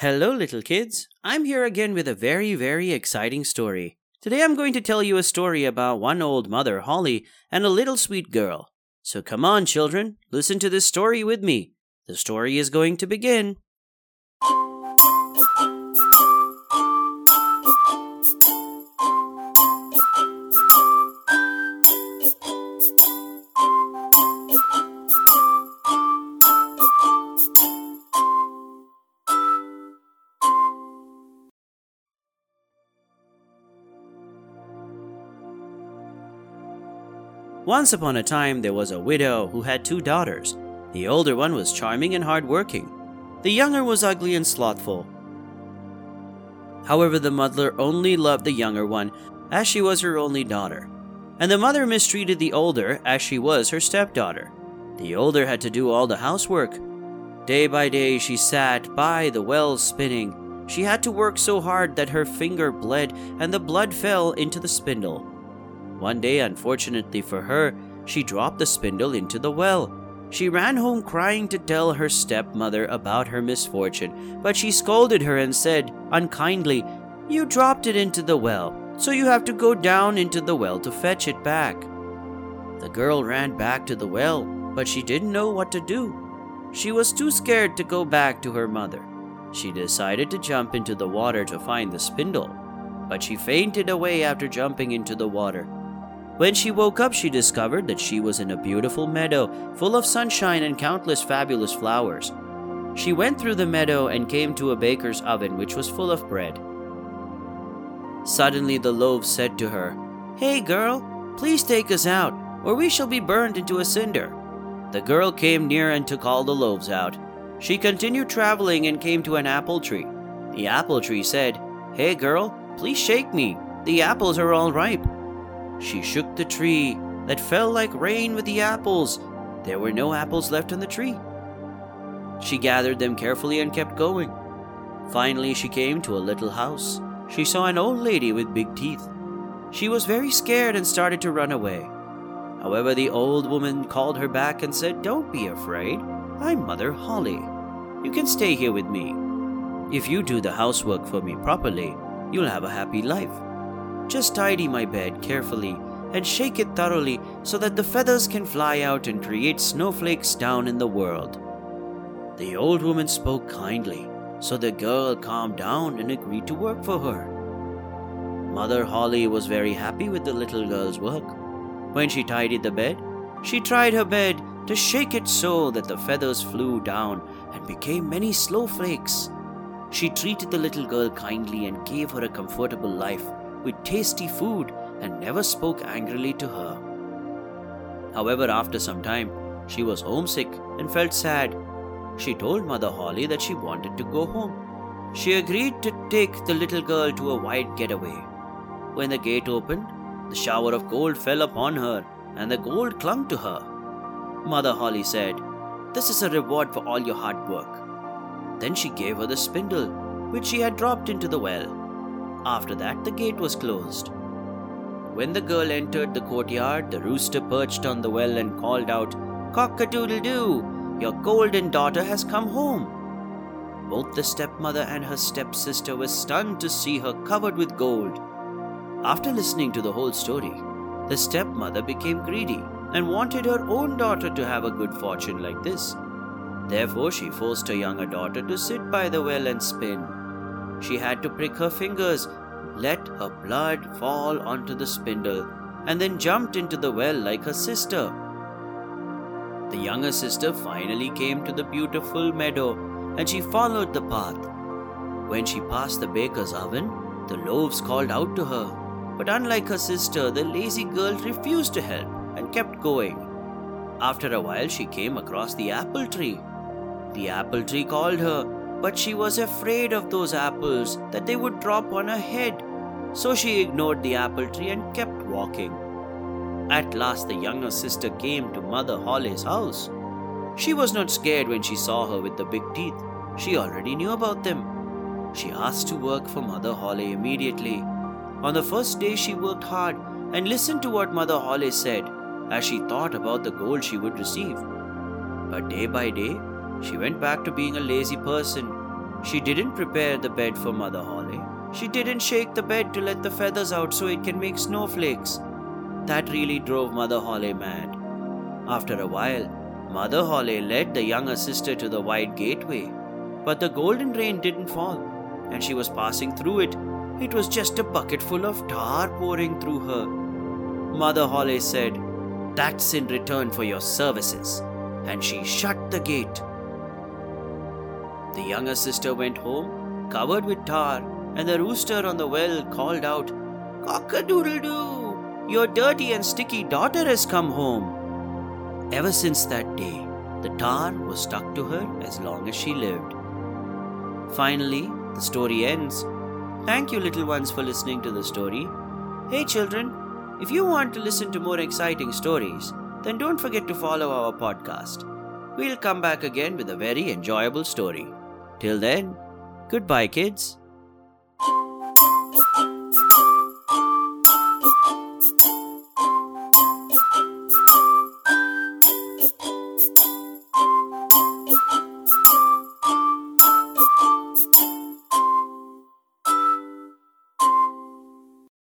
Hello, little kids. I'm here again with a very, very exciting story. Today I'm going to tell you a story about one old mother, Holly, and a little sweet girl. So come on, children, listen to this story with me. The story is going to begin. Once upon a time, there was a widow who had two daughters. The older one was charming and hardworking. The younger was ugly and slothful. However, the mother only loved the younger one, as she was her only daughter. And the mother mistreated the older, as she was her stepdaughter. The older had to do all the housework. Day by day, she sat by the well spinning. She had to work so hard that her finger bled and the blood fell into the spindle. One day, unfortunately for her, she dropped the spindle into the well. She ran home crying to tell her stepmother about her misfortune, but she scolded her and said, unkindly, You dropped it into the well, so you have to go down into the well to fetch it back. The girl ran back to the well, but she didn't know what to do. She was too scared to go back to her mother. She decided to jump into the water to find the spindle, but she fainted away after jumping into the water. When she woke up, she discovered that she was in a beautiful meadow full of sunshine and countless fabulous flowers. She went through the meadow and came to a baker's oven which was full of bread. Suddenly, the loaf said to her, Hey, girl, please take us out, or we shall be burned into a cinder. The girl came near and took all the loaves out. She continued traveling and came to an apple tree. The apple tree said, Hey, girl, please shake me. The apples are all ripe. She shook the tree that fell like rain with the apples. There were no apples left on the tree. She gathered them carefully and kept going. Finally, she came to a little house. She saw an old lady with big teeth. She was very scared and started to run away. However, the old woman called her back and said, Don't be afraid. I'm Mother Holly. You can stay here with me. If you do the housework for me properly, you'll have a happy life. Just tidy my bed carefully and shake it thoroughly so that the feathers can fly out and create snowflakes down in the world. The old woman spoke kindly, so the girl calmed down and agreed to work for her. Mother Holly was very happy with the little girl's work. When she tidied the bed, she tried her bed to shake it so that the feathers flew down and became many snowflakes. She treated the little girl kindly and gave her a comfortable life with tasty food and never spoke angrily to her. However, after some time, she was homesick and felt sad. She told Mother Holly that she wanted to go home. She agreed to take the little girl to a wide getaway. When the gate opened, the shower of gold fell upon her, and the gold clung to her. Mother Holly said, This is a reward for all your hard work. Then she gave her the spindle, which she had dropped into the well. After that, the gate was closed. When the girl entered the courtyard, the rooster perched on the well and called out, Cock a doodle doo, your golden daughter has come home. Both the stepmother and her stepsister were stunned to see her covered with gold. After listening to the whole story, the stepmother became greedy and wanted her own daughter to have a good fortune like this. Therefore, she forced her younger daughter to sit by the well and spin. She had to prick her fingers, let her blood fall onto the spindle, and then jumped into the well like her sister. The younger sister finally came to the beautiful meadow and she followed the path. When she passed the baker's oven, the loaves called out to her. But unlike her sister, the lazy girl refused to help and kept going. After a while, she came across the apple tree. The apple tree called her, but she was afraid of those apples that they would drop on her head. So she ignored the apple tree and kept walking. At last, the younger sister came to Mother Holly's house. She was not scared when she saw her with the big teeth. She already knew about them. She asked to work for Mother Holly immediately. On the first day, she worked hard and listened to what Mother Holly said as she thought about the gold she would receive. But day by day, she went back to being a lazy person. She didn't prepare the bed for Mother Holly. She didn't shake the bed to let the feathers out so it can make snowflakes. That really drove Mother Holly mad. After a while, Mother Holly led the younger sister to the wide gateway. But the golden rain didn't fall, and she was passing through it. It was just a bucket full of tar pouring through her. Mother Holly said, That's in return for your services. And she shut the gate. The younger sister went home, covered with tar, and the rooster on the well called out, Cock a doodle doo! Your dirty and sticky daughter has come home. Ever since that day, the tar was stuck to her as long as she lived. Finally, the story ends. Thank you, little ones, for listening to the story. Hey, children, if you want to listen to more exciting stories, then don't forget to follow our podcast. We'll come back again with a very enjoyable story. Till then, goodbye, kids.